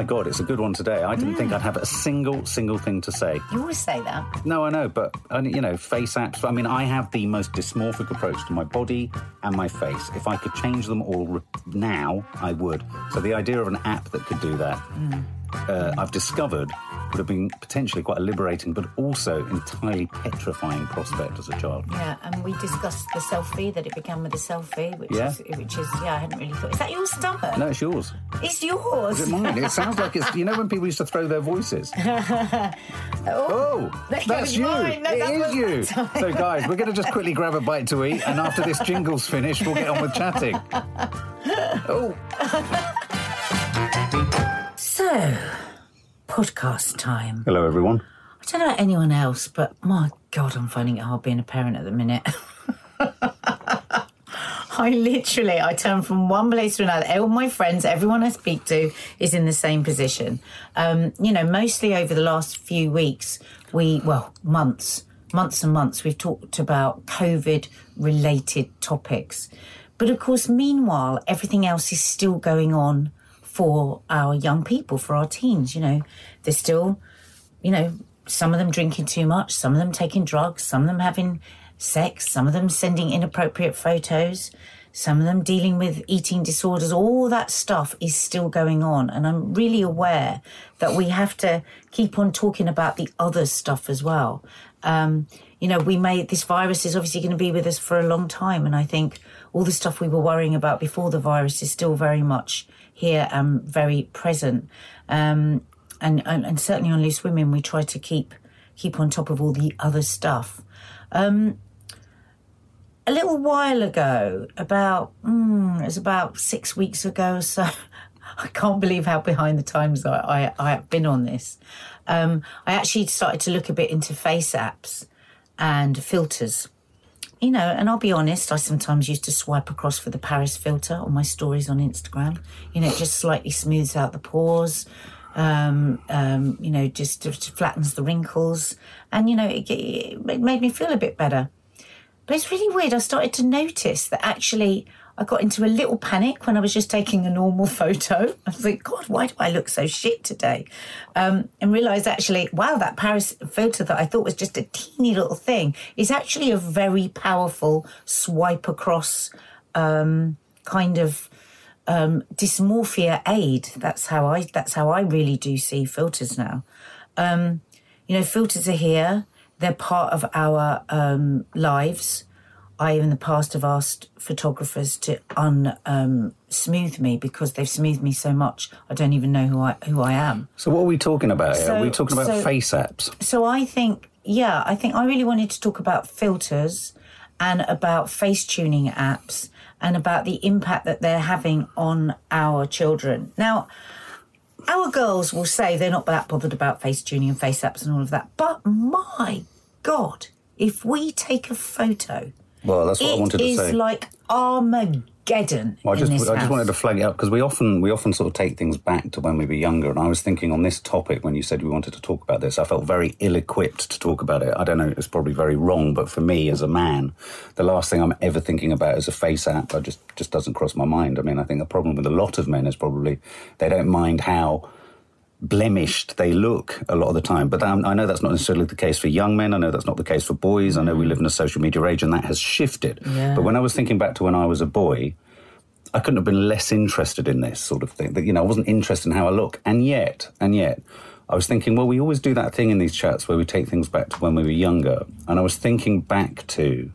My God, it's a good one today. I didn't think I'd have a single, single thing to say. You always say that. No, I know, but, you know, face apps. I mean, I have the most dysmorphic approach to my body and my face. If I could change them all now, I would. So the idea of an app that could do that, mm. Uh, I've discovered would have been potentially quite a liberating, but also entirely petrifying prospect as a child. Yeah, and we discussed the selfie that it began with a selfie, which Yeah. is which is yeah, I hadn't really thought. Is that your stomach? No, it's yours. It's yours. Is it mine? It sounds like it's. You know when people used to throw their voices. Oh, That that's you. mine. No, It that is you. So, guys, we're going to just quickly grab a bite to eat, and after this jingle's finished, we'll get on with chatting. Oh, So, podcast time. hello, everyone. I don't know about anyone else, but my God, I'm finding it hard being a parent at the minute. I literally, I turn from one place to another. All my friends, everyone I speak to is in the same position. Um, you know, mostly over the last few weeks, we, well, months, months and months, we've talked about COVID related topics. But of course, meanwhile, everything else is still going on for our young people, for our teens. You know, they're still you know, some of them drinking too much, some of them taking drugs, some of them having sex, some of them sending inappropriate photos, some of them dealing with eating disorders. All that stuff is still going on. And I'm really aware that we have to keep on talking about the other stuff as well. Um, you know, we may, this virus is obviously going to be with us for a long time. And I think all the stuff we were worrying about before the virus is still very much here and very present. Um, and, and, and certainly on Loose Women, we try to keep keep on top of all the other stuff. Um, a little while ago, about mm, it was about six weeks ago or so. I can't believe how behind the times I, I, I have been on this. Um, I actually started to look a bit into face apps and filters. You know, and I'll be honest, I sometimes used to swipe across for the Paris filter on my stories on Instagram. You know, it just slightly smooths out the pores um, um, you know, just, just flattens the wrinkles. And, you know, it, it made me feel a bit better. But it's really weird. I started to notice that actually I got into a little panic when I was just taking a normal photo. I was like, God, why do I look so shit today? Um, and realised actually, wow, that Paris filter that I thought was just a teeny little thing is actually a very powerful swipe across um, kind of um, dysmorphia aid. That's how I. That's how I really do see filters now. Um, you know, filters are here. They're part of our um, lives. I, in the past, have asked photographers to un um, smooth me because they've smoothed me so much. I don't even know who I who I am. So, what are we talking about here? So- are we talking about so- face apps? So I think, yeah, I think I really wanted to talk about filters and about face tuning apps and about the impact that they're having on our children. Now, our girls will say they're not that bothered about face tuning and face apps and all of that, but my God, if we take a photo, Well, that's what I wanted it to is say. like Armageddon Well, I just, I just wanted to flag it up because we often, we often sort of take things back to when we were younger. And I was thinking on this topic when you said we wanted to talk about this, I felt very ill-equipped to talk about it. I don't know, it's probably very wrong, but for me as a man, the last thing I'm ever thinking about is a face app. I just, just doesn't cross my mind. I mean, I think the problem with a lot of men is probably they don't mind how blemished they look a lot of the time. But um, I know that's not necessarily the case for young men. I know that's not the case for boys. I know we live in a social media age and that has shifted. Yeah. But when I was thinking back to when I was a boy, I couldn't have been less interested in this sort of thing. That you know, I wasn't interested in how I look, and yet, and yet, I was thinking, well, we always do that thing in these chats where we take things back to when we were younger, and I was thinking back to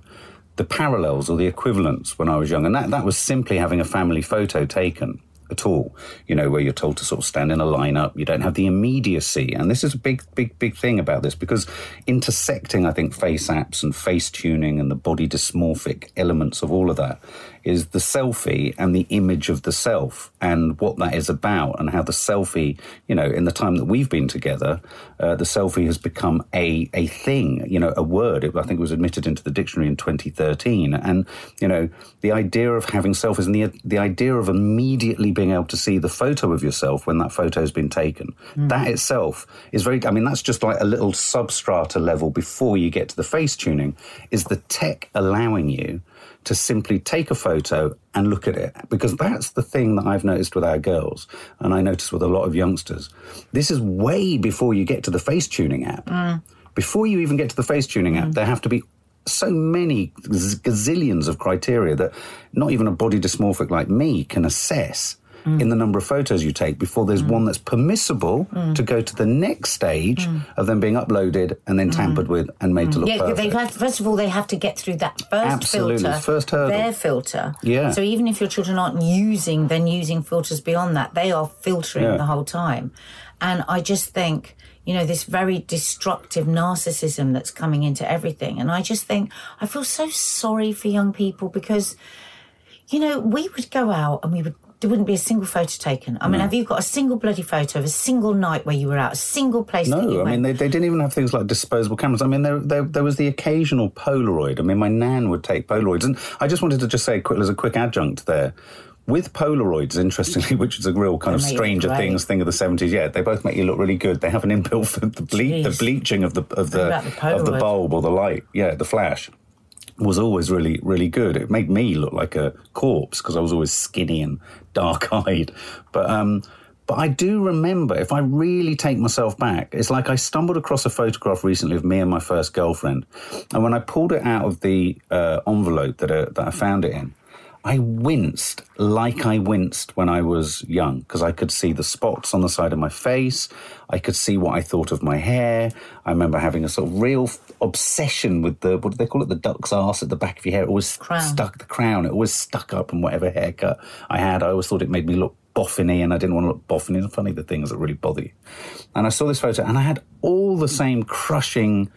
the parallels or the equivalents when I was young, and that that was simply having a family photo taken at all. You know, where you're told to sort of stand in a lineup, you don't have the immediacy. And this is a big, big, big thing about this because intersecting, I think, face apps and face tuning and the body dysmorphic elements of all of that is the selfie and the image of the self and what that is about and how the selfie, you know, in the time that we've been together, uh, the selfie has become a, a thing, you know, a word. It, I think it was admitted into the dictionary in 2013. And, you know, the idea of having selfies and the, the idea of immediately being able to see the photo of yourself when that photo has been taken, mm. that itself is very, I mean, that's just like a little substrata level before you get to the face tuning, is the tech allowing you to simply take a photo and look at it. Because that's the thing that I've noticed with our girls, and I notice with a lot of youngsters. This is way before you get to the face tuning app. Mm. Before you even get to the face tuning app, mm. there have to be so many gazillions of criteria that not even a body dysmorphic like me can assess mm. in the number of photos you take before there's mm. one that's permissible mm. to go to the next stage mm. of them being uploaded and then mm. tampered with and made to look yeah, perfect. Have, first of all, they have to get through that first Absolutely. filter, first hurdle. their filter. Yeah. So even if your children aren't using, then using filters beyond that, they are filtering yeah. the whole time. And I just think you know, this very destructive narcissism that's coming into everything. And I just think, I feel so sorry for young people because, you know, we would go out and we would there wouldn't be a single photo taken. I mean, no. have you got a single bloody photo of a single night where you were out, a single place? No, I mean they, they didn't even have things like disposable cameras. I mean, there, there, there was the occasional Polaroid. I mean, my nan would take Polaroids, and I just wanted to just say, quick, as a quick adjunct there. With Polaroids, interestingly, which is a real kind they of Stranger Things thing of the seventies, yeah, they both make you look really good. They have an inbuilt for the, ble- the bleaching of the of the, the of the bulb or the light, yeah, the flash was always really, really good. It made me look like a corpse because I was always skinny and dark eyed. But, um, but I do remember, if I really take myself back, it's like I stumbled across a photograph recently of me and my first girlfriend. And when I pulled it out of the uh, envelope that, uh, that I found it in, I winced like I winced when I was young because I could see the spots on the side of my face. I could see what I thought of my hair. I remember having a sort of real obsession with the, what do they call it? The duck's ass at the back of your hair. It always crown. stuck, the crown. It always stuck up on whatever haircut I had. I always thought it made me look boffiny and I didn't want to look boffiny. It's funny the things that really bother you. And I saw this photo and I had all the same crushing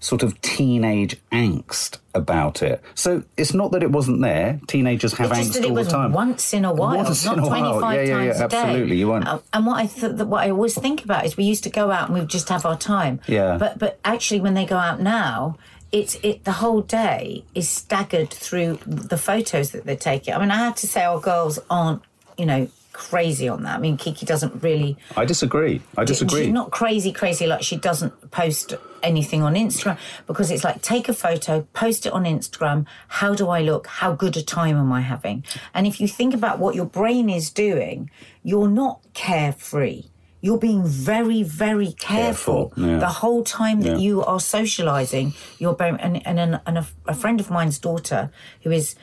sort of teenage angst about it. So it's not that it wasn't there. Teenagers have it's angst all the time. Once in a while, once not a while. Yeah, yeah, yeah, absolutely. You won't. Uh, and what I th- what I always think about is we used to go out and we would just have our time. Yeah. But but actually, when they go out now. It's it. The whole day is staggered through the photos that they're taking. I mean, I have to say, our girls aren't, you know, crazy on that. I mean, Kiki doesn't really. I disagree. I disagree. She's not crazy, crazy like she doesn't post anything on Instagram because it's like take a photo, post it on Instagram. How do I look? How good a time am I having? And if you think about what your brain is doing, you're not carefree. You're being very, very careful, careful. Yeah. the whole time that yeah. you are socializing. You're and and, and a, a friend of mine's daughter who is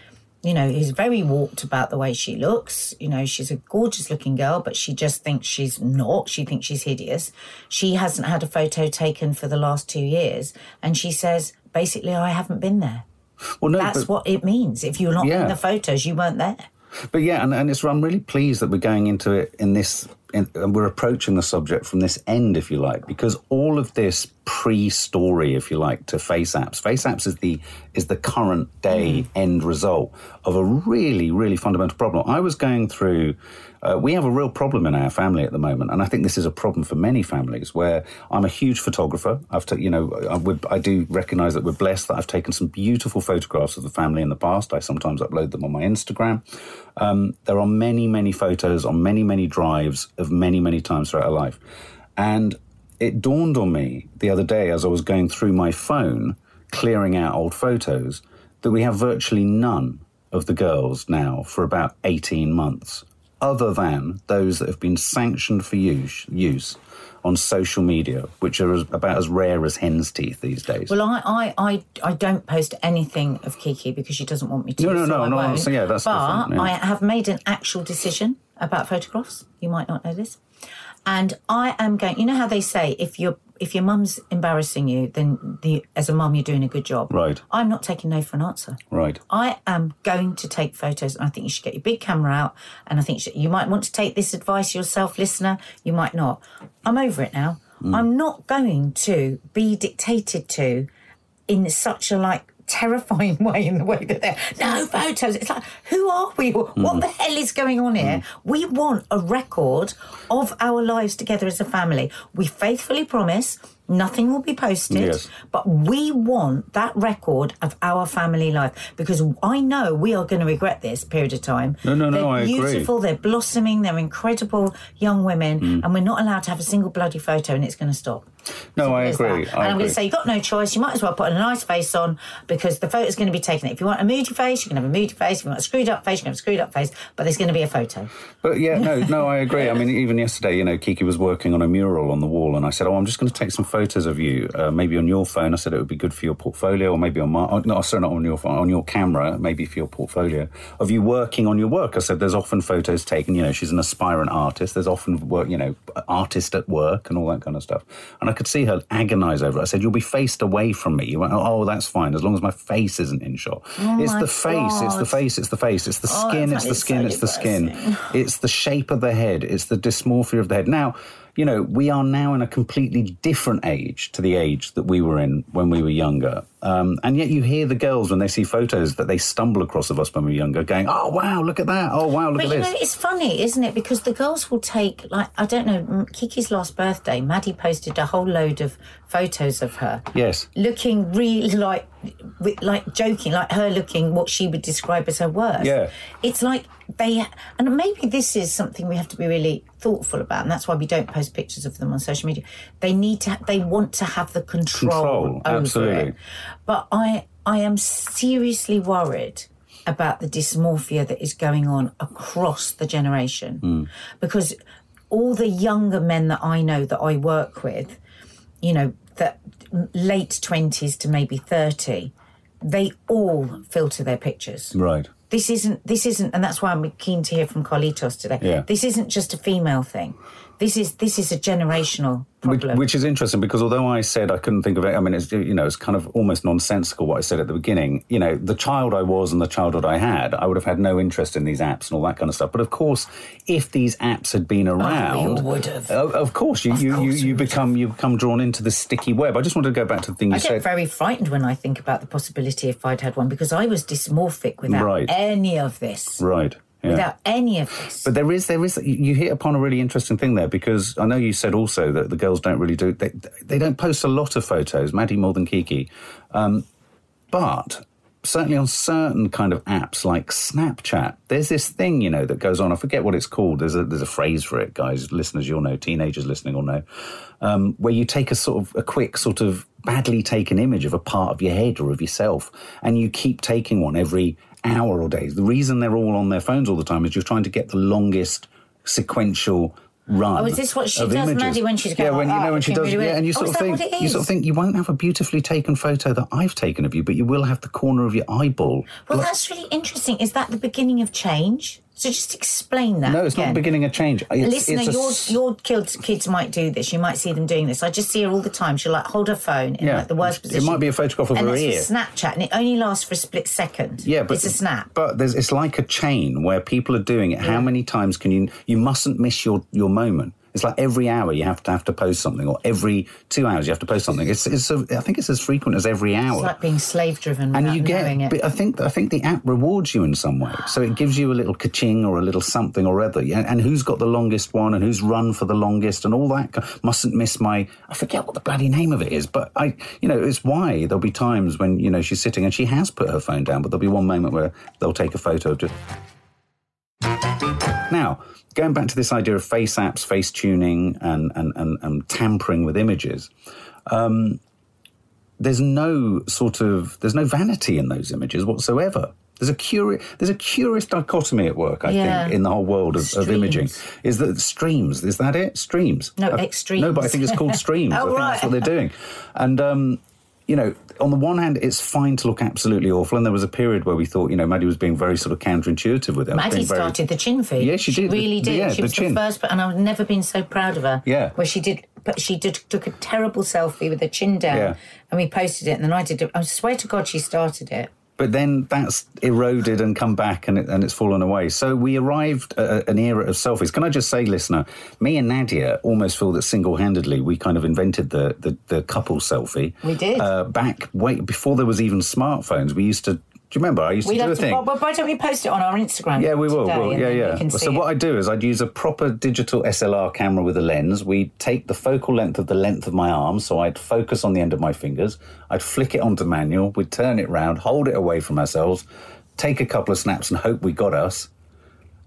you know, is very warped about the way she looks. You know, she's a gorgeous looking girl, but she just thinks she's not. She thinks she's hideous. She hasn't had a photo taken for the last two years. And she says, basically, I haven't been there. Well, no, That's but, what it means. If you're not yeah. in the photos, you weren't there. But yeah, and, and it's, I'm really pleased that we're going into it in this, and we're approaching the subject from this end, if you like, because all of this pre-story, if you like, to Face Apps. Face Apps is the is the current day mm. end result of a really, really fundamental problem. I was going through uh, we have a real problem in our family at the moment, and I think this is a problem for many families. Where I'm a huge photographer. I've, ta- you know, I, would, I do recognise that we're blessed that I've taken some beautiful photographs of the family in the past. I sometimes upload them on my Instagram. Um, there are many, many photos on many, many drives of many, many times throughout our life, and it dawned on me the other day as I was going through my phone, clearing out old photos, that we have virtually none of the girls now for about 18 months other than those that have been sanctioned for use, use on social media, which are about as rare as hen's teeth these days. Well, I, I, I, I don't post anything of Kiki because she doesn't want me to. No, no, so no, no. So yeah, that's but yeah. I have made an actual decision about photographs. You might not know this. And I am going. You know how they say if your if your mum's embarrassing you, then the, as a mum you're doing a good job. Right. I'm not taking no for an answer. Right. I am going to take photos, and I think you should get your big camera out. And I think you, should, you might want to take this advice yourself, listener. You might not. I'm over it now. Mm. I'm not going to be dictated to in such a like terrifying way in the way that they're no photos. It's like, who are we? What the hell is going on here? We want a record of our lives together as a family. We faithfully promise nothing will be posted, Yes. but we want that record of our family life because I know we are going to regret this period of time. No, no, no, They're I agree. beautiful, they're blossoming, they're incredible young women, Mm. and we're not allowed to have a single bloody photo and it's going to stop. No, I agree. And I I'm going to say, you've got no choice. You might as well put a nice face on because the photo's going to be taken. If you want a moody face, you can have a moody face. If you want a screwed up face, you can have a screwed up face. But there's going to be a photo. But yeah, no, no, I agree. I mean, even yesterday, you know, Kiki was working on a mural on the wall, and I said, "Oh, I'm just going to take some photos of you, uh, maybe on your phone." I said it would be good for your portfolio, or maybe on my, oh, no, sorry, not on your phone, on your camera, maybe for your portfolio of you working on your work. I said, "There's often photos taken. You know, she's an aspirant artist. There's often work, you know, artist at work and all that kind of stuff." And I could see her agonize over it. I said, "You'll be faced away from me." You went, oh, "Oh, that's fine, as long as my face isn't in shot." it's the face. It's the face. It's the face. It's the Oh, skin. It's the so skin. It's the skin. It's the shape of the head. It's the dysmorphia of the head. Now, you know, we are now in a completely different age to the age that we were in when we were younger. Um, and yet you hear the girls when they see photos that they stumble across of us when we were younger going, oh, wow, look at that. Oh, wow, look But at you this. know, it's funny, isn't it? Because the girls will take, like, I don't know, Kiki's last birthday, Maddie posted a whole load of photos of her. yes. Looking really like, like joking, like her looking what she would describe as her worst. Yeah. It's like they, and maybe this is something we have to be really thoughtful about, and that's why we don't post pictures of them on social media. They need to, they want to have the control, Control, over absolutely. it. But I, I am seriously worried about the dysmorphia that is going on across the generation, hmm. because all the younger men that I know that I work with, you know, that late twenties to maybe thirty, they all filter their pictures. Right. This isn't. This isn't, and that's why I'm keen to hear from Carlitos today. Yeah. This isn't just a female thing. This is this is a generational Which, problem. which is interesting because although I said I couldn't think of it, I mean, it's you know, it's kind of almost nonsensical what I said at the beginning. You know, the child I was and the childhood I had, I would have had no interest in these apps and all that kind of stuff. But of course, if these apps had been oh, around, all would have. Of, of course, you you, course you, you become you become drawn into the sticky web. I just wanted to go back to the thing you said. I get very frightened when I think about the possibility if I'd had one because I was dysmorphic without Right. any of this. right. Yeah. Without any of this. But there is, there is, you hit upon a really interesting thing there because I know you said also that the girls don't really do, they, they don't post a lot of photos, Maddie more than Kiki. Um, but certainly on certain kind of apps like Snapchat, there's this thing, you know, that goes on. I forget what it's called. There's a, there's a phrase for it, guys. Listeners, you'll know, teenagers listening will know, um, where you take a sort of a quick sort of badly taken image of a part of your head or of yourself, and you keep taking one every hour or days. The reason they're all on their phones all the time is you're trying to get the longest sequential run. Oh, is this what she does, images. Maddie, when she's going? yeah, when like you know when oh, she does, really yeah, and you Oh, sort is of think you sort of think you won't have a beautifully taken photo that I've taken of you, but you will have the corner of your eyeball. Well, that's really interesting. Is that the beginning of change? So just explain that. No, it's again. not beginning a change. It's, Listener, it's your s- your kids kids might do this. You might see them doing this. I just see her all the time. She'll like hold her phone in Yeah. like the worst position. It might be a photograph of and her that's ear. Snapchat, and it only lasts for a split second. Yeah, but it's a snap. But there's, it's like a chain where people are doing it. How many times can you? You mustn't miss your your moment. It's like every hour you have to have to post something, or every two hours you have to post something. It's, it's a, I think it's as frequent as every hour. It's like being slave driven and you get, it. I think I think the app rewards you in some way, so it gives you a little kaching or a little something or other, yeah, and who's got the longest one and who's run for the longest and all that. Mustn't miss my. I forget what the bloody name of it is, but I, you know, it's why there'll be times when you know she's sitting and she has put her phone down, but there'll be one moment where they'll take a photo of just. Now, going back to this idea of face apps, face tuning, and and and, and tampering with images there's no sort of there's no vanity in those images whatsoever. There's a curious there's a curious dichotomy at work, I Yeah. think, in the whole world of, of imaging. Is that streams? Is that it? Streams? No, Uh, extremes. No, but I think it's called streams. I Oh, think right. that's what they're doing. And um, you know, on the one hand, it's fine to look absolutely awful, and there was a period where we thought, you know, Maddie was being very sort of counterintuitive with it. Maddie being very- started the chin feed. Yeah, she did. really The- did. yeah, she the was chin. the first, and I've never been so proud of her. Yeah. where she did, but she did took a terrible selfie with her chin down, Yeah. and we posted it, and then I did it. I swear to God, she started it. But then that's eroded and come back and, it, and it's fallen away. So we arrived at an era of selfies. Can I just say, listener, me and Nadia almost feel that single handedly we kind of invented the, the, the couple selfie. We did. Uh, back, wait, before there was even smartphones, we used to, do you remember? I used to We'd do a to. thing. Well, why don't we post it on our Instagram? Yeah, we will. Yeah, yeah. we can so what. I do is I'd use a proper digital SLR camera with a lens. We'd take the focal length of the length of my arm, so I'd focus on the end of my fingers. I'd flick it onto manual. We'd turn it round, hold it away from ourselves, take a couple of snaps, and hope we got us.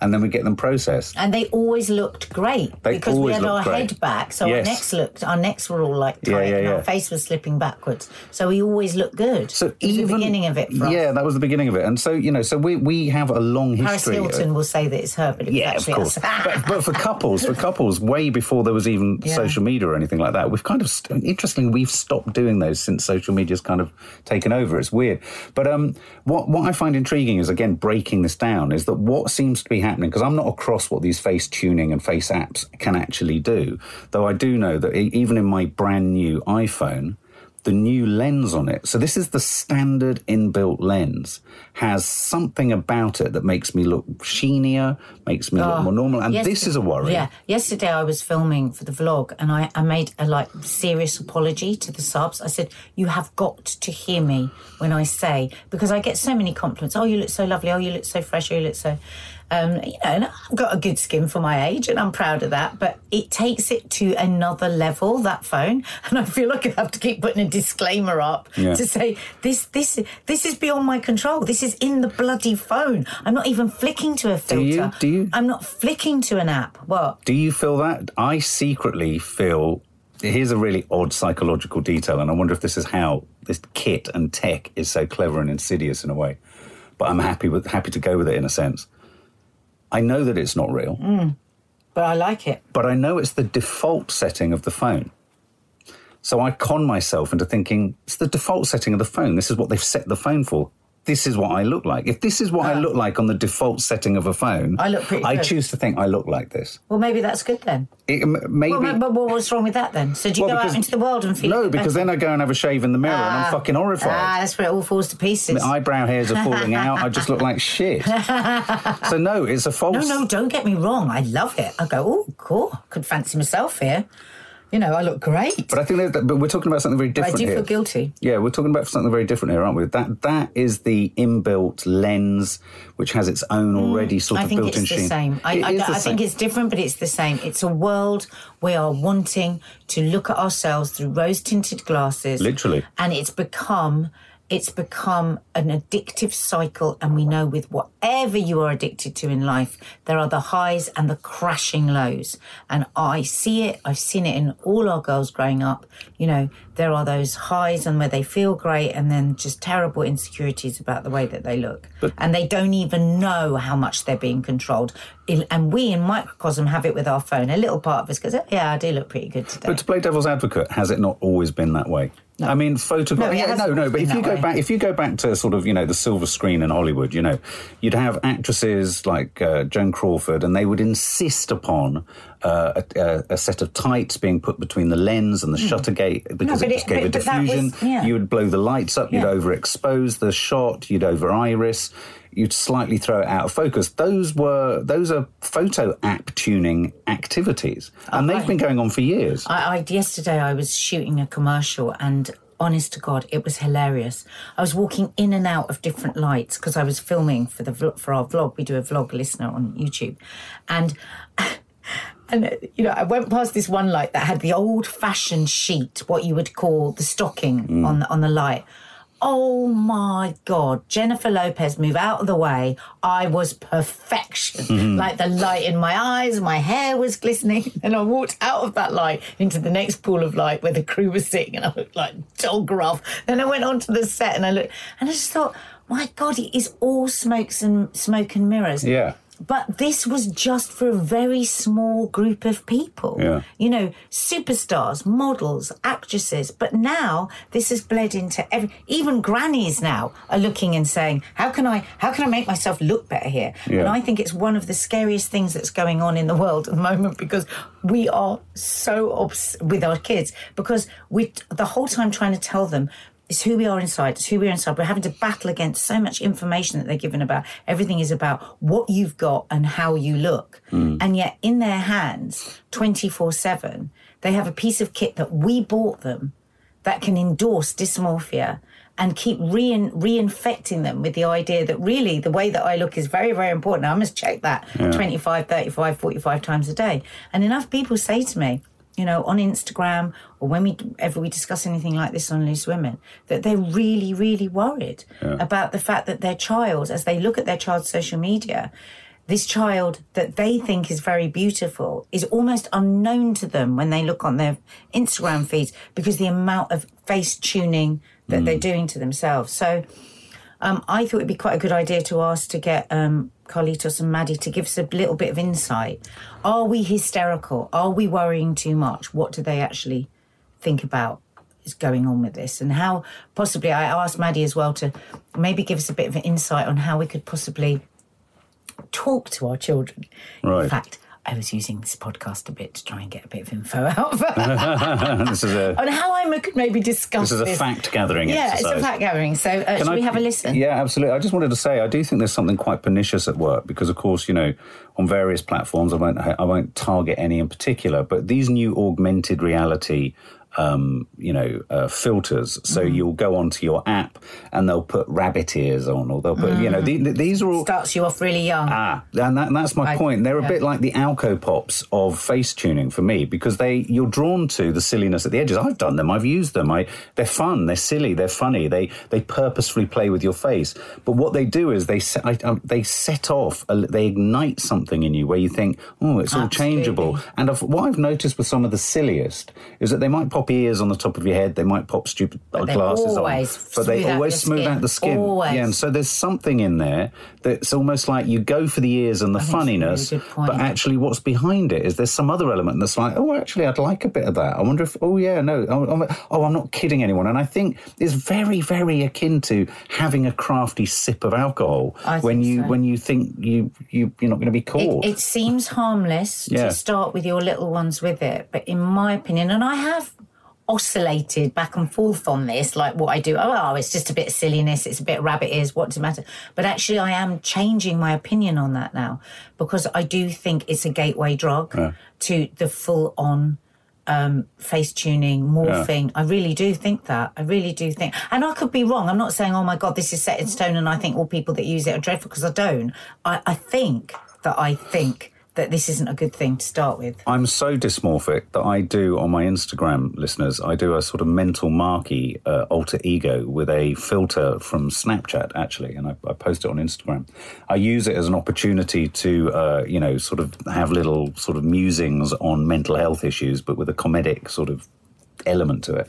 And then we get them processed. And they always looked great They because we had our great. head back, so Yes. our necks looked, our necks were all like tight, Yeah, yeah, and yeah. our face was slipping backwards. So we always looked good. So even the beginning of it yeah, that was the beginning of it. And so you know, so we we have a long history. Paris. Hilton will say that it's her, but it Yeah, of course. but, but for couples, for couples, way before there was even social media or anything like that, we've kind of, st- interestingly, we've stopped doing those since social media's kind of taken over. It's weird. But um, what, what I find intriguing is, again, breaking this down, is that what seems to be happening, because I'm not across what these face tuning and face apps can actually do, though I do know that even in my brand new iPhone, the new lens on it. So this is the standard inbuilt lens. Has something about it that makes me look sheenier, makes me look ah, more normal, and this is a worry. Yeah. Yesterday I was filming for the vlog and I, I made a like serious apology to the subs. I said, You have got to hear me when I say because I get so many compliments. Oh, you look so lovely, oh you look so fresh, oh you look so um, you know, and I've got a good skin for my age and I'm proud of that. But it takes it to another level, that phone. And I feel like I have to keep putting a disclaimer up Yeah. to say this this this is beyond my control. This is in the bloody phone. I'm not even flicking to a filter. Do you? Do you? I'm not flicking to an app. What? Do you feel that? I secretly feel. Here's a really odd psychological detail, and I wonder if this is how this kit and tech is so clever and insidious in a way. But I'm happy with happy to go with it in a sense. I know that it's not real, mm. But I like it. but I know it's the default setting of the phone. So I con myself into thinking it's the default setting of the phone. This is what they've set the phone for. This is what I look like. If this is what I look like on the default setting of a phone, Ah. I look pretty I good. choose to think I look like this. Well, maybe that's good then. It, maybe. Well, but, what's wrong with that then? So do you Well, go out into the world and feel No, because better? then I go and have a shave in the mirror and I'm Ah. fucking horrified. Ah, that's where it all falls to pieces. My eyebrow hairs are falling out. I just look like shit. so no, it's a false. No, no, don't get me wrong. I love it. I go, oh, cool. Could fancy myself here. You know, I look great. But I think that, but we're talking about something very different. I do here. feel guilty. Yeah, we're talking about something very different here, aren't we? That that is the inbuilt lens, which has its own already sort Mm, I of think built-in it's the sheen. same. I, It I, is I the think same. it's different, but it's the same. It's a world we are wanting to look at ourselves through rose-tinted glasses. Literally. and it's become it's become an addictive cycle and we know with whatever you are addicted to in life there are the highs and the crashing lows. And i see it i've seen it in all our girls growing up. You know there are those highs and where they feel great and then just terrible insecurities about the way that they look. And they don't even know how much they're being controlled. And we in microcosm have it with our phone. A little part of us goes oh, yeah i do look pretty good today. But to play devil's advocate, has it not always been that way? I mean, photograph. No, yeah, no, no. But if you go way. back, if you go back to sort of you know the silver screen in Hollywood, you know, you'd have actresses like uh, Joan Crawford, and they would insist upon uh, a, a, a set of tights being put between the lens and the shutter gate because but it just it- gave a that was- diffusion. yeah. You would blow the lights up. You'd overexpose the shot. You'd over iris. You'd slightly throw it out of focus. Those were those are photo app tuning activities, and they've right. been going on for years. I, I yesterday I was shooting a commercial and honest to God, it was hilarious. I was walking in and out of different lights because I was filming for the for our vlog. We do a vlog listener on YouTube, and and uh, you know I went past this one light that had the old fashioned sheet, what you would call the stocking mm. on the, on the light. Oh my God, Jennifer Lopez, move out of the way. I was perfection. Mm-hmm. Like the light in my eyes, my hair was glistening. And I walked out of that light into the next pool of light where the crew was sitting and I looked like dog rough. Then I went onto the set and I looked, and I just thought, my God, it is all smokes and smoke and mirrors. Yeah. But this was just for a very small group of people. Yeah. You know, superstars, models, actresses. But now this has bled into every. Even grannies now are looking and saying, "How can I? How can I make myself look better here?" Yeah. And I think it's one of the scariest things that's going on in the world at the moment because we are so obs- with our kids because we the whole time trying to tell them it's who we are inside. It's who we are inside. We're having to battle against so much information that they're given about everything is about what you've got and how you look. Hmm. And yet, in their hands, 24 7, they have a piece of kit that we bought them that can endorse dysmorphia and keep rein, reinfecting them with the idea that really the way that I look is very, very important. I must check that 25, 35, 45 times a day. And enough people say to me, you know, on Instagram or when we ever we discuss anything like this on Loose Women, that they're really, really worried about the fact that their child, as they look at their child's social media, this child that they think is very beautiful is almost unknown to them when they look on their Instagram feeds because the amount of face tuning that they're mm. doing to themselves. So um, I thought it'd be quite a good idea to ask to get um, Carlitos and Maddie to give us a little bit of insight. Are we hysterical? Are we worrying too much? What do they actually think about is going on with this? And how possibly, I asked Maddie as well to maybe give us a bit of an insight on how we could possibly talk to our children. Right. In fact, I was using this podcast a bit to try and get a bit of info out this is a on how I could maybe discuss this is a fact gathering Yeah, exercise. it's a fact gathering. So, uh, should I- we have a listen? Yeah, absolutely. I just wanted to say I do think there's something quite pernicious at work because, of course, you know, on various platforms, I won't I won't target any in particular, but these new augmented reality. Um, you know, uh, filters. So Mm-hmm. you'll go onto your app and they'll put rabbit ears on, or they'll put, you know, the, these are all Starts you off really young. Ah, and, that, and that's my I- point. They're a bit like the Alco Pops of face tuning for me because they you're drawn to the silliness at the edges. I've done them. I've used them. I they're fun. They're silly. They're funny. They they purposefully play with your face. But what they do is they set, I, they set off. A, they ignite something in you where you think, oh, it's all changeable. And I've, what I've noticed with some of the silliest is that they might pop ears on the top of your head. They might pop stupid they glasses always on, but they always smooth skin. out the skin. Always. Yeah, and so there's something in there that's almost like you go for the ears and the oh, think it's a really funniness, but actually what's behind it is there's some other element that's like, oh, actually, I'd like a bit of that. I wonder if, oh, yeah, no, oh, I'm, oh, I'm not kidding anyone. And I think it's very, very akin to having a crafty sip of alcohol I when you so. when you think you, you you're not going to be It, caught. it seems harmless Yeah. to start with your little ones with it, but in my opinion, and I have oscillated back and forth on this, like what I do. Oh, oh, it's just a bit of silliness. It's a bit rabbit ears. What does it matter? But actually, I am changing my opinion on that now because I do think it's a gateway drug to the full on um, face tuning, morphing. I really do think that. I really do think. And I could be wrong. I'm not saying, oh my God, this is set in stone and I think all people that use it are dreadful because I don't. I, I think that I think that this isn't a good thing to start with. I'm so dysmorphic that I do on my Instagram listeners, I do a sort of mental marquee uh, alter ego with a filter from Snapchat, actually, and I, I post it on Instagram. I use it as an opportunity to, uh, you know, sort of have little sort of musings on mental health issues, but with a comedic sort of element to it.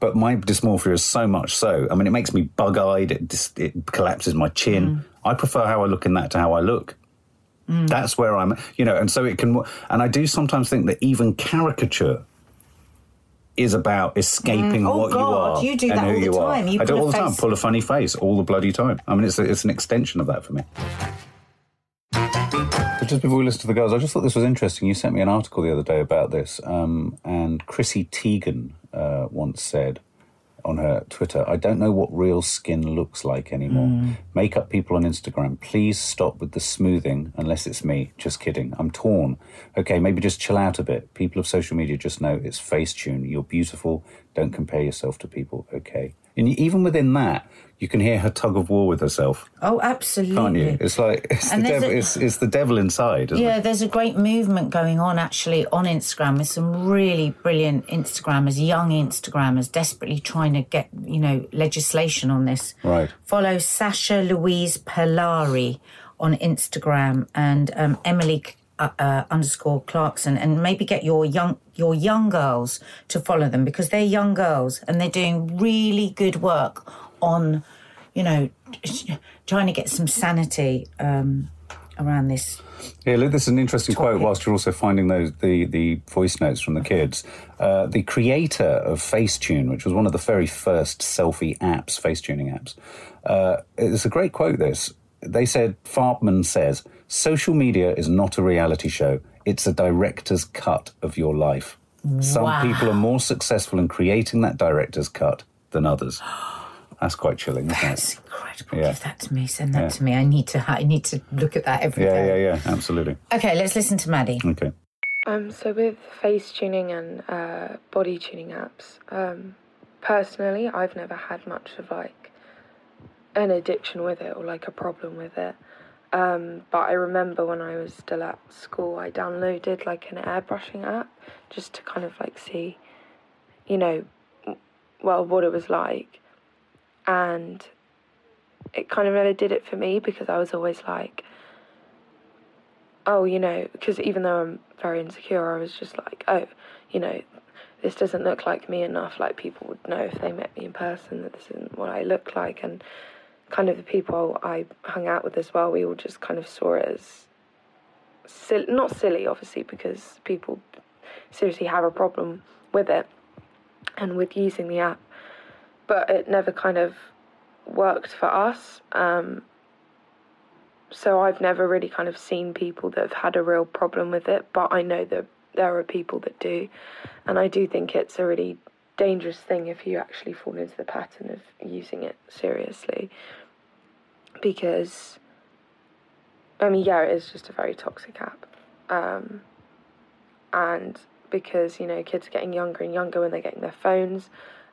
But my dysmorphia is so much so. I mean, it makes me bug eyed, it, dis- it collapses my chin. I prefer how I look in that to how I look. That's where I'm, you know, and so it can, and I do sometimes think that even caricature is about escaping Oh, what you God, are you do and that who all the you are. time. You I do pull it a all the time. Pull a funny face all the bloody time. I mean, it's a, it's an extension of that for me. But just before we listen to the girls, I just thought this was interesting. You sent me an article the other day about this, um, and Chrissy Teigen uh, once said on her Twitter, I don't know what real skin looks like anymore. Hmm. Makeup people on Instagram, please stop with the smoothing unless it's me. Just kidding. I'm torn. Okay, maybe just chill out a bit. People of social media just know it's Facetune. You're beautiful. Don't compare yourself to people. Okay. And even within that, you can hear her tug of war with herself, Oh, absolutely. can't you? It's like it's the And devil. a- It's, it's the devil inside, isn't Yeah, it? there's a great movement going on actually on Instagram with some really brilliant Instagrammers, young Instagrammers, desperately trying to get, you know, legislation on this. Right. Follow Sasha Louise Pallari on Instagram and um, Emily uh, uh, underscore Clarkson, and maybe get your young your young girls to follow them because they're young girls and they're doing really good work on, you know, trying to get some sanity. Um, around this. Yeah, look, this is an interesting quote. Whilst you're also finding those the the voice notes from the kids, uh, the creator of Facetune, which was one of the very first selfie apps, face tuning apps, uh, it's a great quote. This they said, Farbman says, "Social media is not a reality show; it's a director's cut of your life. Some people are more successful in creating that director's cut than others." That's quite chilling, isn't That's it? incredible. Yeah. Give that to me. Send that Yeah. to me. I need to. I need to look at that every Yeah, day. yeah, yeah, absolutely. Okay, let's listen to Maddie. Okay. Um, so with face tuning and uh, body tuning apps, um, personally, I've never had much of like an addiction with it or like a problem with it. Um, but I remember when I was still at school, I downloaded like an airbrushing app just to kind of like see, you know, well, what it was like. And it kind of never did it for me because I was always like, oh, you know, because even though I'm very insecure, I was just like, oh, you know, this doesn't look like me enough. Like people would know if they met me in person that this isn't what I look like. And kind of the people I hung out with as well, we all just kind of saw it as sil- not silly, obviously, because people seriously have a problem with it and with using the app. But it never kind of worked for us. Um, so I've never really kind of seen people that have had a real problem with it, but I know that there are people that do, and I do think it's a really dangerous thing if you actually fall into the pattern of using it seriously. Because, I mean, yeah, it is just a very toxic app, um, and because you know kids are getting younger and younger when they're getting their phones,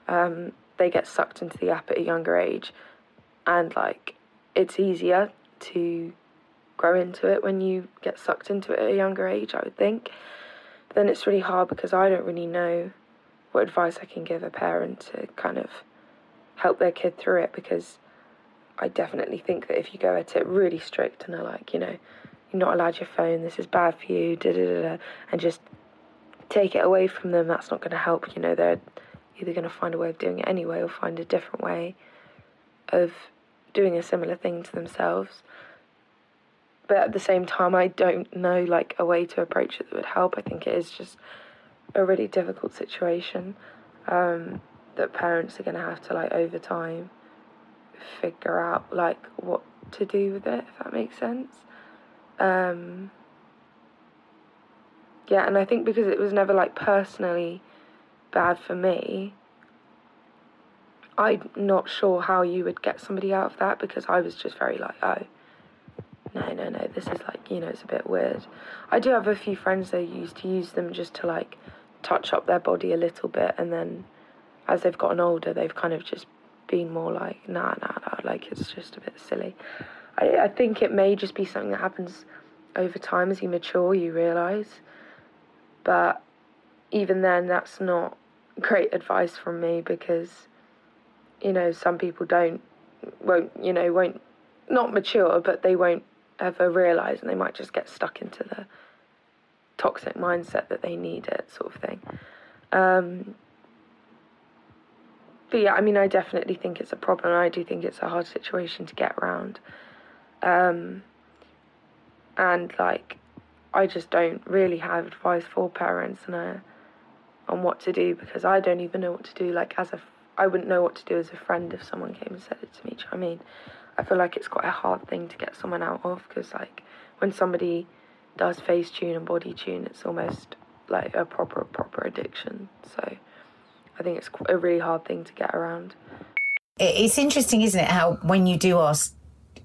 um, they get sucked into the app at a younger age, and like it's easier to grow into it when you get sucked into it at a younger age, I would think. But then it's really hard because I don't really know what advice I can give a parent to kind of help their kid through it because I definitely think that if you go at it really strict and are like, you know, you're not allowed your phone, this is bad for you, da da da, da, and just take it away from them, that's not going to help. You know, they're either going to find a way of doing it anyway or find a different way of doing a similar thing to themselves. But at the same time, I don't know like a way to approach it that would help. I think it is just a really difficult situation um, that parents are going to have to like over time figure out like what to do with it, if that makes sense. Um, yeah, and I think because it was never like personally bad for me, I'm not sure how you would get somebody out of that because I was just very like, oh, no, no, no, this is like, you know, it's a bit weird. I do have a few friends that used to use them just to like touch up their body a little bit, and then as they've gotten older, they've kind of just been more like, nah, nah, nah, like it's just a bit silly. I, I think it may just be something that happens over time as you mature, you realise. But even then, that's not great advice from me because, you know, some people don't, won't, you know, won't, not mature, but they won't ever realise and they might just get stuck into the toxic mindset that they need it, sort of thing. Um, but yeah, I mean, I definitely think it's a problem. I do think it's a hard situation to get around. Um, and like, I just don't really have advice for parents and uh, on what to do because I don't even know what to do. Like, as a, I wouldn't know what to do as a friend if someone came and said it to me. Do you know I mean? I feel like it's quite a hard thing to get someone out of because, like, when somebody does face tune and body tune, it's almost like a proper, proper addiction. So I think it's a really hard thing to get around. It's interesting, isn't it? How when you do ask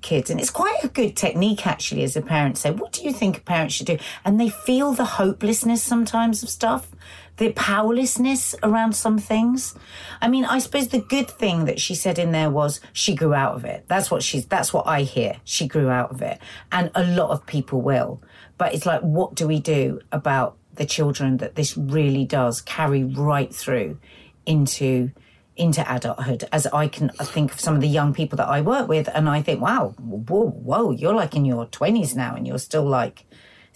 kids, and it's quite a good technique actually, as a parent, say, "What do you think a parent should do?" And they feel the hopelessness sometimes of stuff, the powerlessness around some things. I mean, I suppose the good thing that she said in there was she grew out of it. That's what she's. That's what I hear. She grew out of it, and a lot of people will. But it's like, what do we do about the children that this really does carry right through into? into adulthood as I can think of some of the young people that I work with and I think, wow, whoa, whoa, you're like in your 20s now and you're still like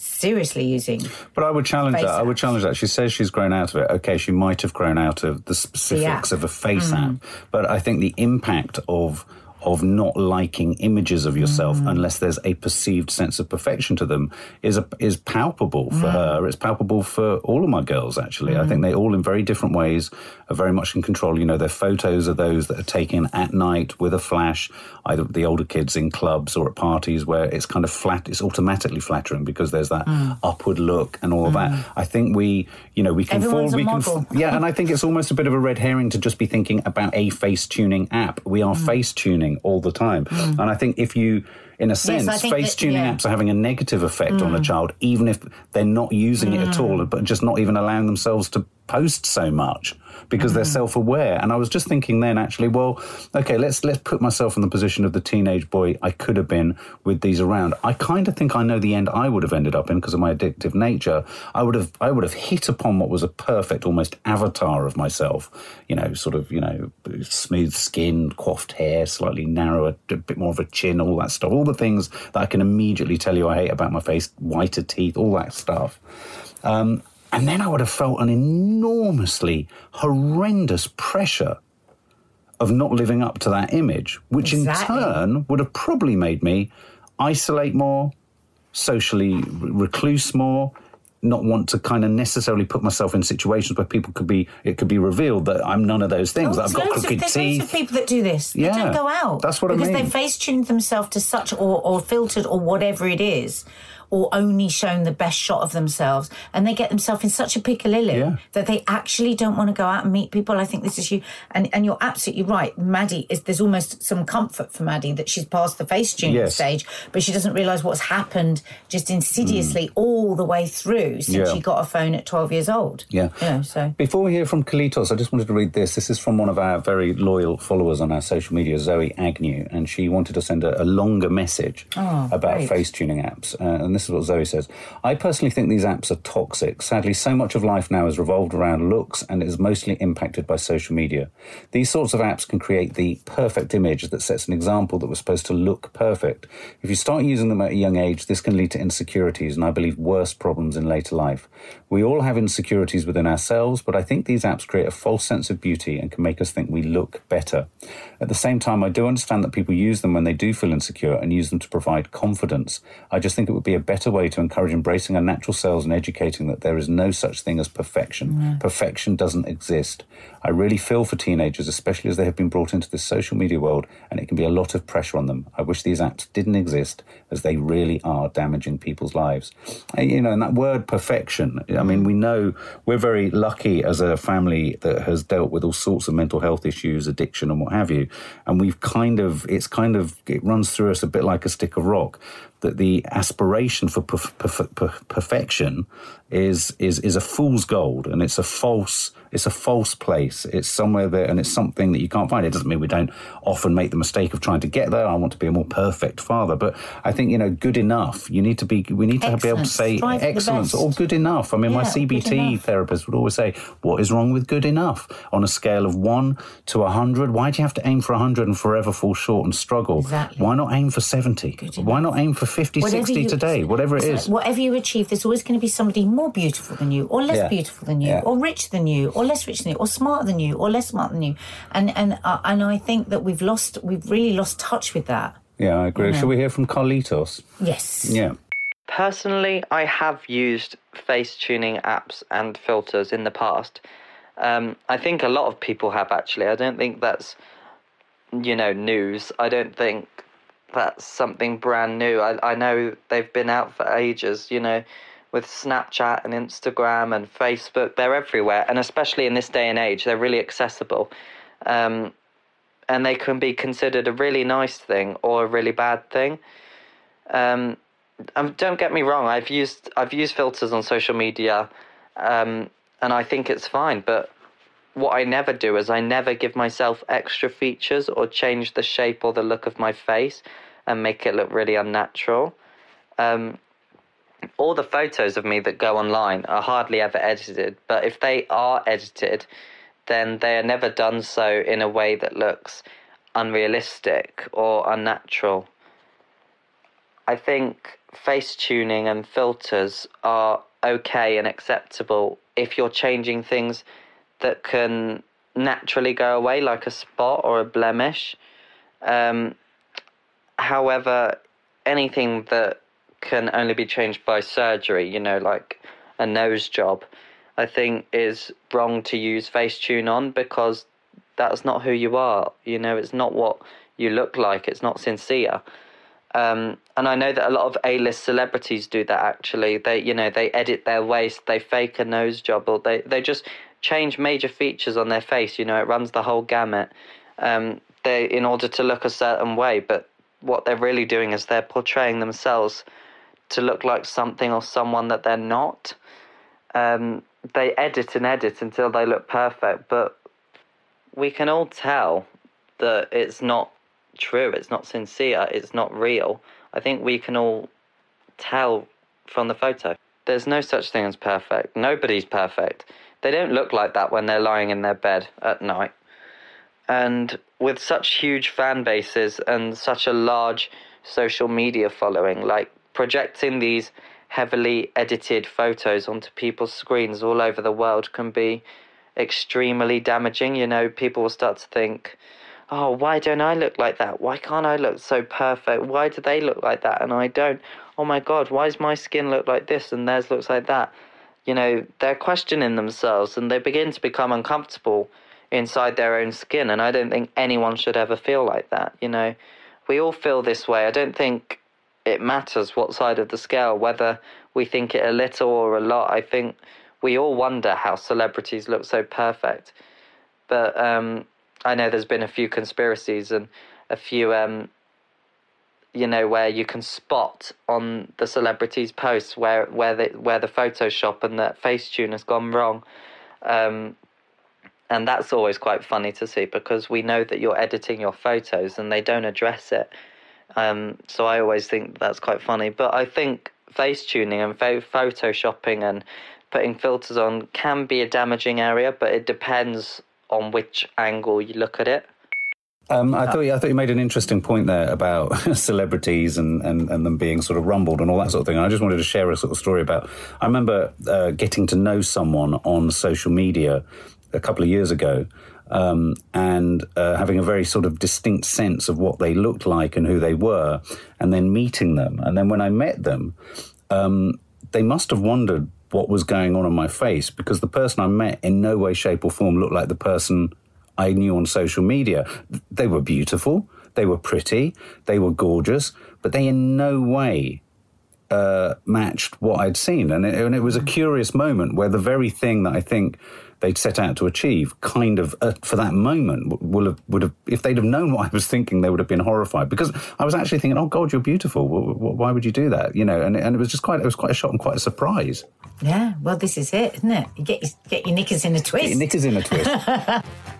seriously using. But I would challenge that. I would challenge that. She says she's grown out of it. Okay, she might have grown out of the specifics app. of a face mm. app, but I think the impact of of not liking images of yourself mm. unless there's a perceived sense of perfection to them is a, is palpable for mm. her. It's palpable for all of my girls. Actually, I think mm. they all, in very different ways, are very much in control. You know, their photos are those that are taken at night with a flash. Either the older kids in clubs or at parties where it's kind of flat. It's automatically flattering because there's that upward look and all of that. I think we, you know, we can Everyone's fall. We can, model. f- yeah, and I think it's almost a bit of a red herring to just be thinking about a face tuning app. We Mm. are face tuning all the time. And I think if you, in a sense, think face tuning yeah. Mm. apps are having a negative effect on a child, even if they're not using it at all, but just not even allowing themselves to post so much because they're Mm. self-aware. And I was just thinking then actually, well, okay, let's let's put myself in the position of the teenage boy I could have been with these around. I kind of think I know the end I would have ended up in because of my addictive nature. I would have I would have hit upon what was a perfect almost avatar of myself, you know, sort of, you know, smooth skin, coiffed hair, slightly narrower, a bit more of a chin, all that stuff. All the things that I can immediately tell you I hate about my face, whiter teeth, all that stuff. Um, and then I would have felt an enormously horrendous pressure of not living up to that image, which Exactly. in turn would have probably made me isolate more, socially re- recluse more, not want to kind of necessarily put myself in situations where people could be, it could be revealed that I'm none of those things. Oh, that I've got loads of- crooked there's loads of teeth. people that do this. They Yeah, don't go out. that's what I because they face tuned themselves to such or, or filtered or whatever it is, or only shown the best shot of themselves, and they get themselves in such a piccalilli Yeah. that they actually don't want to go out and meet people. I think this is you, and and you're absolutely right. Maddie is there's almost some comfort for Maddie that she's past the face tuning Yes. stage, but she doesn't realise what's happened just insidiously all the way through since Mm. Yeah. she got a phone at 12 years old. Yeah. you know, so. Before we hear from Kalitos, I just wanted to read this. This is from one of our very loyal followers on our social media, Zoe Agnew, and she wanted to send a, a longer message about great. face tuning apps. Uh, and this is what Zoe says I personally think these apps are toxic. Sadly, so much of life now is revolved around looks and is mostly impacted by social media. These sorts of apps can create the perfect image that sets an example that was supposed to look perfect. If you start using them at a young age, this can lead to insecurities and I believe worse problems in later life. We all have insecurities within ourselves, but I think these apps create a false sense of beauty and can make us think we look better. At the same time, I do understand that people use them when they do feel insecure and use them to provide confidence. I just think it would be a better way to encourage embracing our natural selves and educating that there is no such thing as perfection. Perfection doesn't exist. I really feel for teenagers, especially as they have been brought into this social media world, and it can be a lot of pressure on them. I wish these apps didn't exist, as they really are damaging people's lives. And, you know, and that word perfection, I mean, we know we're very lucky as a family that has dealt with all sorts of mental health issues, addiction, and what have you. And we've kind of, it's kind of, it runs through us a bit like a stick of rock that the aspiration for perf- perf- per- perfection is is is a fool's gold and it's a false it's a false place. It's somewhere there and it's something that you can't find. It doesn't mean we don't often make the mistake of trying to get there. I want to be a more perfect father. But i think you know good enough. You need to be we need to be able to say Strive excellence or good enough. I mean my Yeah, good cbt therapist would always say what is wrong with good enough? On a scale of 1 to 100 why do you have to aim for 100 and forever fall short and struggle? Exactly. why not aim for 70 why not aim for 50 Whatever 60 you- today? whatever it's whatever you achieve, there's always going to be somebody more beautiful than you, or less Yeah. beautiful than you, Yeah. or rich than you, or less rich than you, or smarter than you, or less smart than you. And and uh, and I think that we've lost, we've really lost touch with that. Yeah, I agree. Shall we hear from Carlitos? Yes. Yeah. Personally, I have used face tuning apps and filters in the past. Um, I think a lot of people have actually. I don't think that's, you know, news. I don't think that's something brand new. I, I know they've been out for ages, you know, with Snapchat and Instagram and Facebook. They're everywhere. And especially in this day and age, they're really accessible. Um, and they can be considered a really nice thing or a really bad thing. Um, don't get me wrong. I've used I've used filters on social media, um, and I think it's fine. But what I never do is I never give myself extra features or change the shape or the look of my face and make it look really unnatural. Um, all the photos of me that go online are hardly ever edited, but if they are edited, then they are never done so in a way that looks unrealistic or unnatural. I think face tuning and filters are okay and acceptable if you're changing things that can naturally go away, like a spot or a blemish. Um, however, anything that can only be changed by surgery, you know, like a nose job, I think is wrong to use Facetune on because that's not who you are. You know, it's not what you look like. It's not sincere. Um, and I know that a lot of A-list celebrities do that. Actually, they you know they edit their waist, they fake a nose job, or they they just change major features on their face. You know, it runs the whole gamut. Um, they in order to look a certain way, but what they're really doing is they're portraying themselves to look like something or someone that they're not. Um, they edit and edit until they look perfect, but we can all tell that it's not true, it's not sincere, it's not real. I think we can all tell from the photo. There's no such thing as perfect. Nobody's perfect. They don't look like that when they're lying in their bed at night. And with such huge fan bases and such a large social media following, like projecting these heavily edited photos onto people's screens all over the world can be extremely damaging. You know, people will start to think, oh, why don't I look like that? Why can't I look so perfect? Why do they look like that and I don't? Oh my God, why does my skin look like this and theirs looks like that? You know, they're questioning themselves and they begin to become uncomfortable inside their own skin. And I don't think anyone should ever feel like that. You know, we all feel this way. I don't think it matters what side of the scale, whether we think it a little or a lot. I think we all wonder how celebrities look so perfect. But um, I know there's been a few conspiracies and a few, um, you know, where you can spot on the celebrities' posts where where the where the Photoshop and the Facetune has gone wrong. Um, and that's always quite funny to see because we know that you're editing your photos and they don't address it. Um, so I always think that's quite funny. But I think face tuning and photoshopping and putting filters on can be a damaging area, but it depends on which angle you look at it. Um, I thought you, I thought you made an interesting point there about celebrities and, and, and them being sort of rumbled and all that sort of thing. And I just wanted to share a sort of story about. I remember uh, getting to know someone on social media a couple of years ago, um, and uh, having a very sort of distinct sense of what they looked like and who they were, and then meeting them. And then when I met them, um, they must have wondered what was going on in my face because the person I met in no way, shape, or form looked like the person I knew on social media. They were beautiful, they were pretty, they were gorgeous, but they in no way uh, matched what I'd seen. And it, and it was a curious moment where the very thing that I think they'd set out to achieve kind of uh, for that moment would have would have if they'd have known what I was thinking they would have been horrified. Because I was actually thinking oh god you're beautiful. Why would you do that? You know and, and it was just quite it was quite a shock and quite a surprise. Yeah well this is it isn't it? You get your, get your knickers in a twist. Get your knickers in a twist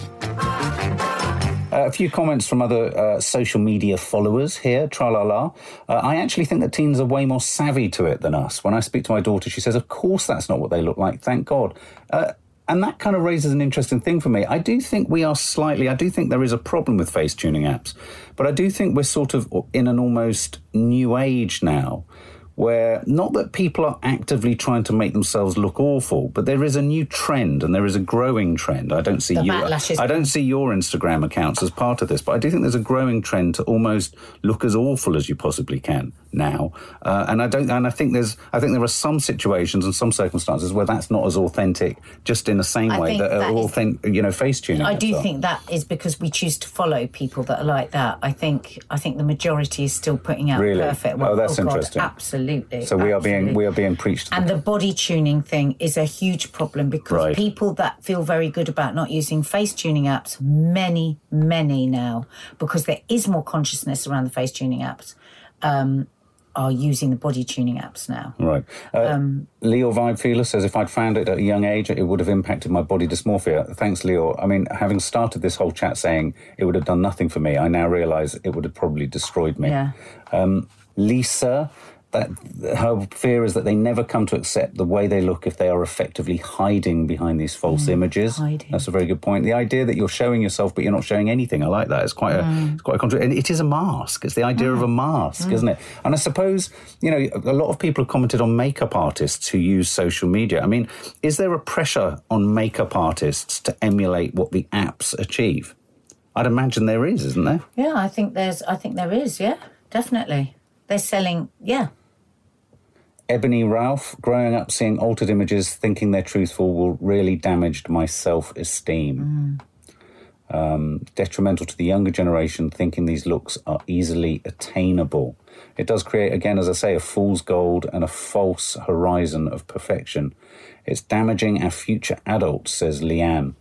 Uh, a few comments from other uh, social media followers here. Tra la la. Uh, I actually think that teens are way more savvy to it than us. When I speak to my daughter, she says, "Of course, that's not what they look like. Thank God." Uh, and that kind of raises an interesting thing for me. I do think we are slightly. I do think there is a problem with face tuning apps, but I do think we're sort of in an almost new age now where not that people are actively trying to make themselves look awful, but there is a new trend and there is a growing trend. I don't see The you. I don't see your Instagram accounts as part of this, but I do think there's a growing trend to almost look as awful as you possibly can now. Uh, and I don't. And I think there's. I think there are some situations and some circumstances where that's not as authentic, just in the same I way that, that uh, is- authentic, you know, face tuning. I do think that is because we choose to follow people that are like that. I think I think the majority is still putting out Really? perfect. Oh, that's God, interesting. absolutely. So we are being we are being preached. And the body tuning thing is a huge problem because Right. people that feel very good about not using face tuning apps, many, many now, because there is more consciousness around the face tuning apps, um, are using the body tuning apps now. Right. Uh, Leo Vibe Feeler says if I'd found it at a young age, it would have impacted my body dysmorphia. Thanks, Leo. I mean, having started this whole chat saying it would have done nothing for me, I now realise it would have probably destroyed me. Yeah. Um, Lisa, that her fear is that they never come to accept the way they look if they are effectively hiding behind these false mm, images. hiding. That's a very good point. The idea that you're showing yourself but you're not showing anything, I like that. It's quite a, mm. it's quite a contra- and it is a mask. It's the idea of a mm. mask, isn't it? And I suppose you know a lot of people have commented on makeup artists who use social media. I mean, is there a pressure on makeup artists to emulate what the apps achieve? I'd imagine there is, isn't there? Yeah, I think there's. I think there is. Yeah, definitely. They're selling. Yeah, Ebony Ralph, growing up seeing altered images, thinking they're truthful, will really damaged my self esteem. Um, detrimental to the younger generation, thinking these looks are easily attainable. It does create, again, as I say, a fool's gold and a false horizon of perfection. It's damaging our future adults, says Leanne.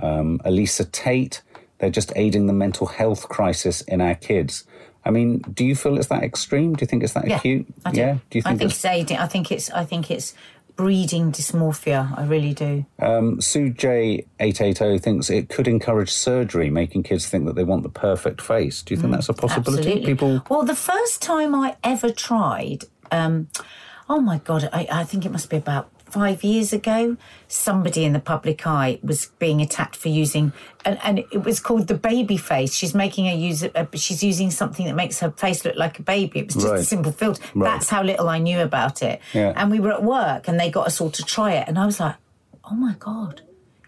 Um, Elisa Tate, they're just aiding the mental health crisis in our kids. I mean, do you feel it's that extreme? Do you think it's that yeah. acute? I do. Yeah. Do you I think, think it's it's aiding. I think it's. I think it's breeding dysmorphia. I really do. Um, Sue J880 thinks it could encourage surgery, making kids think that they want the perfect face. Do you think that's a possibility? Mm, Absolutely. People. Well, the first time I ever tried, um, oh my god, I, I think it must be about five years ago. Somebody in the public eye was being attacked for using, and, and it was called the baby face. She's making a use. A, she's using something that makes her face look like a baby. It was just a simple filter. Right. That's how little I knew about it. Yeah. And we were at work, and they got us all to try it, and I was like, oh my god.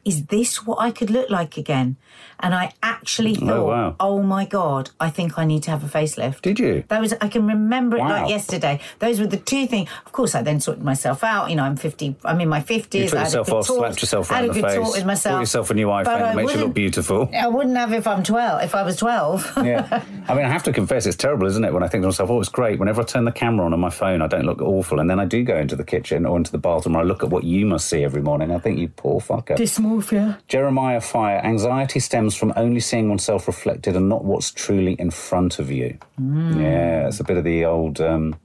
Is this what I could look like again? And I actually oh, thought, wow. oh my God, I think I need to have a facelift. Did you? That was I can remember it Wow. like yesterday. Those were the two things. Of course, I then sorted myself out. You know, I'm fifty. I'm in my fifties. You took I had yourself off, talk, slapped yourself I had a good talk with myself. bought yourself a new iPhone makes you look beautiful. I wouldn't have if I'm twelve. If I was twelve. yeah. I mean, I have to confess, it's terrible, isn't it? When I think to myself, oh, it's great. Whenever I turn the camera on on my phone, I don't look awful. And then I do go into the kitchen or into the bathroom and I look at what you must see every morning. I think, you poor fucker. Jeremiah Fire, anxiety stems from only seeing oneself reflected and not what's truly in front of you. Mm. Yeah, it's a bit of the old, um,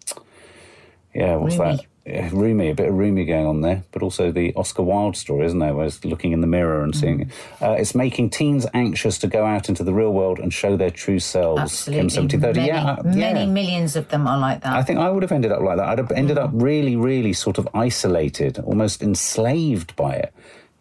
yeah, what's Rumi. that? Yeah, Rumi, a bit of Rumi going on there, but also the Oscar Wilde story, isn't there? Where it's looking in the mirror and seeing. Mm. Uh, it's making teens anxious to go out into the real world and show their true selves. Absolutely. 1730. Many, yeah, uh, many yeah. millions of them are like that. I think I would have ended up like that. I'd have ended up really, really sort of isolated, almost enslaved by it.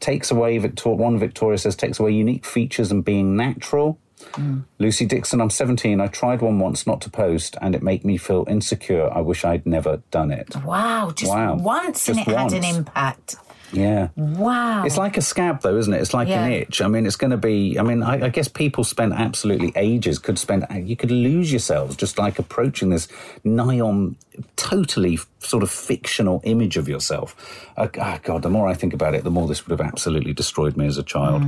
Takes away, Victor- one Victoria says, takes away unique features and being natural. Mm. Lucy Dixon, I'm 17. I tried one once not to post, and it made me feel insecure. I wish I'd never done it. wow, just Wow. once and Just it had an impact. Yeah. Wow. It's like a scab, though, isn't it? It's like Yeah. an itch. I mean, it's going to be. I mean, I, I guess people spend absolutely ages. Could spend. You could lose yourselves just like approaching this nigh on totally sort of fictional image of yourself. Uh, ah, God, the more I think about it, the more this would have absolutely destroyed me as a child.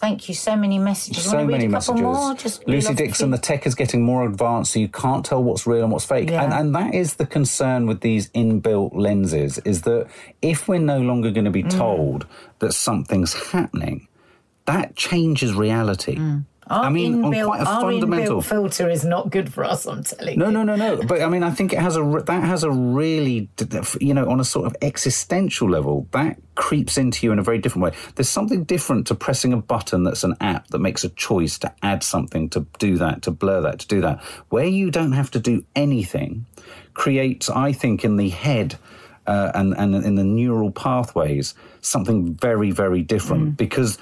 Thank you. So many messages. So many messages. More? Lucy Dixon, the tech is getting more advanced, so you can't tell what's real and what's fake. Yeah. And, and that is the concern with these inbuilt lenses, is that if we're no longer going to be Mm. told that something's happening, that changes reality. Our I mean, on quite a fundamental. filter is not good for us. I'm telling No, you. no, no, no. No. But I mean, I think it has a that has a really, you know, on a sort of existential level, that creeps into you in a very different way. There's something different to pressing a button that's an app that makes a choice to add something, to do that, to blur that, to do that. Where you don't have to do anything, creates, I think, in the head. Uh, and, and in the neural pathways, something very, very different Mm. because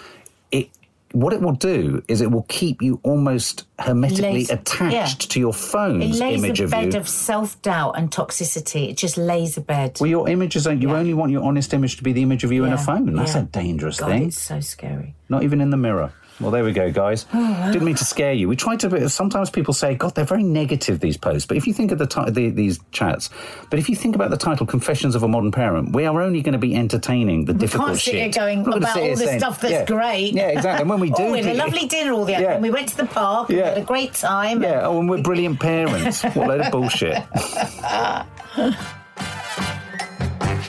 what it will do is it will keep you almost hermetically Lays- attached yeah. to your phone's It lays image a of bed you. of self doubt and toxicity. It just lays a bed. well, your images are, you Yeah. only want your honest image to be the image of you in a phone. That's yeah. a dangerous God, thing. it's so scary. Not even in the mirror. Well, there we go, guys. Oh, Didn't mean to scare you. We tried to. Sometimes people say, "God, they're very negative these posts." But if you think of the, ti- the these chats, but if you think about the title "Confessions of a Modern Parent," we are only going to be entertaining the difficult can't sit shit. here going We're about all the saying- stuff that's yeah, great. Yeah, exactly. And when we oh, do, oh, we had a lovely dinner all the Yeah. and we went to the park. Yeah. We had a great time. Yeah, oh, and we're brilliant parents. what a load of bullshit.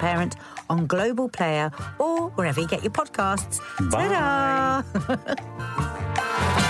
Parent on Global Player or wherever you get your podcasts. Bye. Ta-da!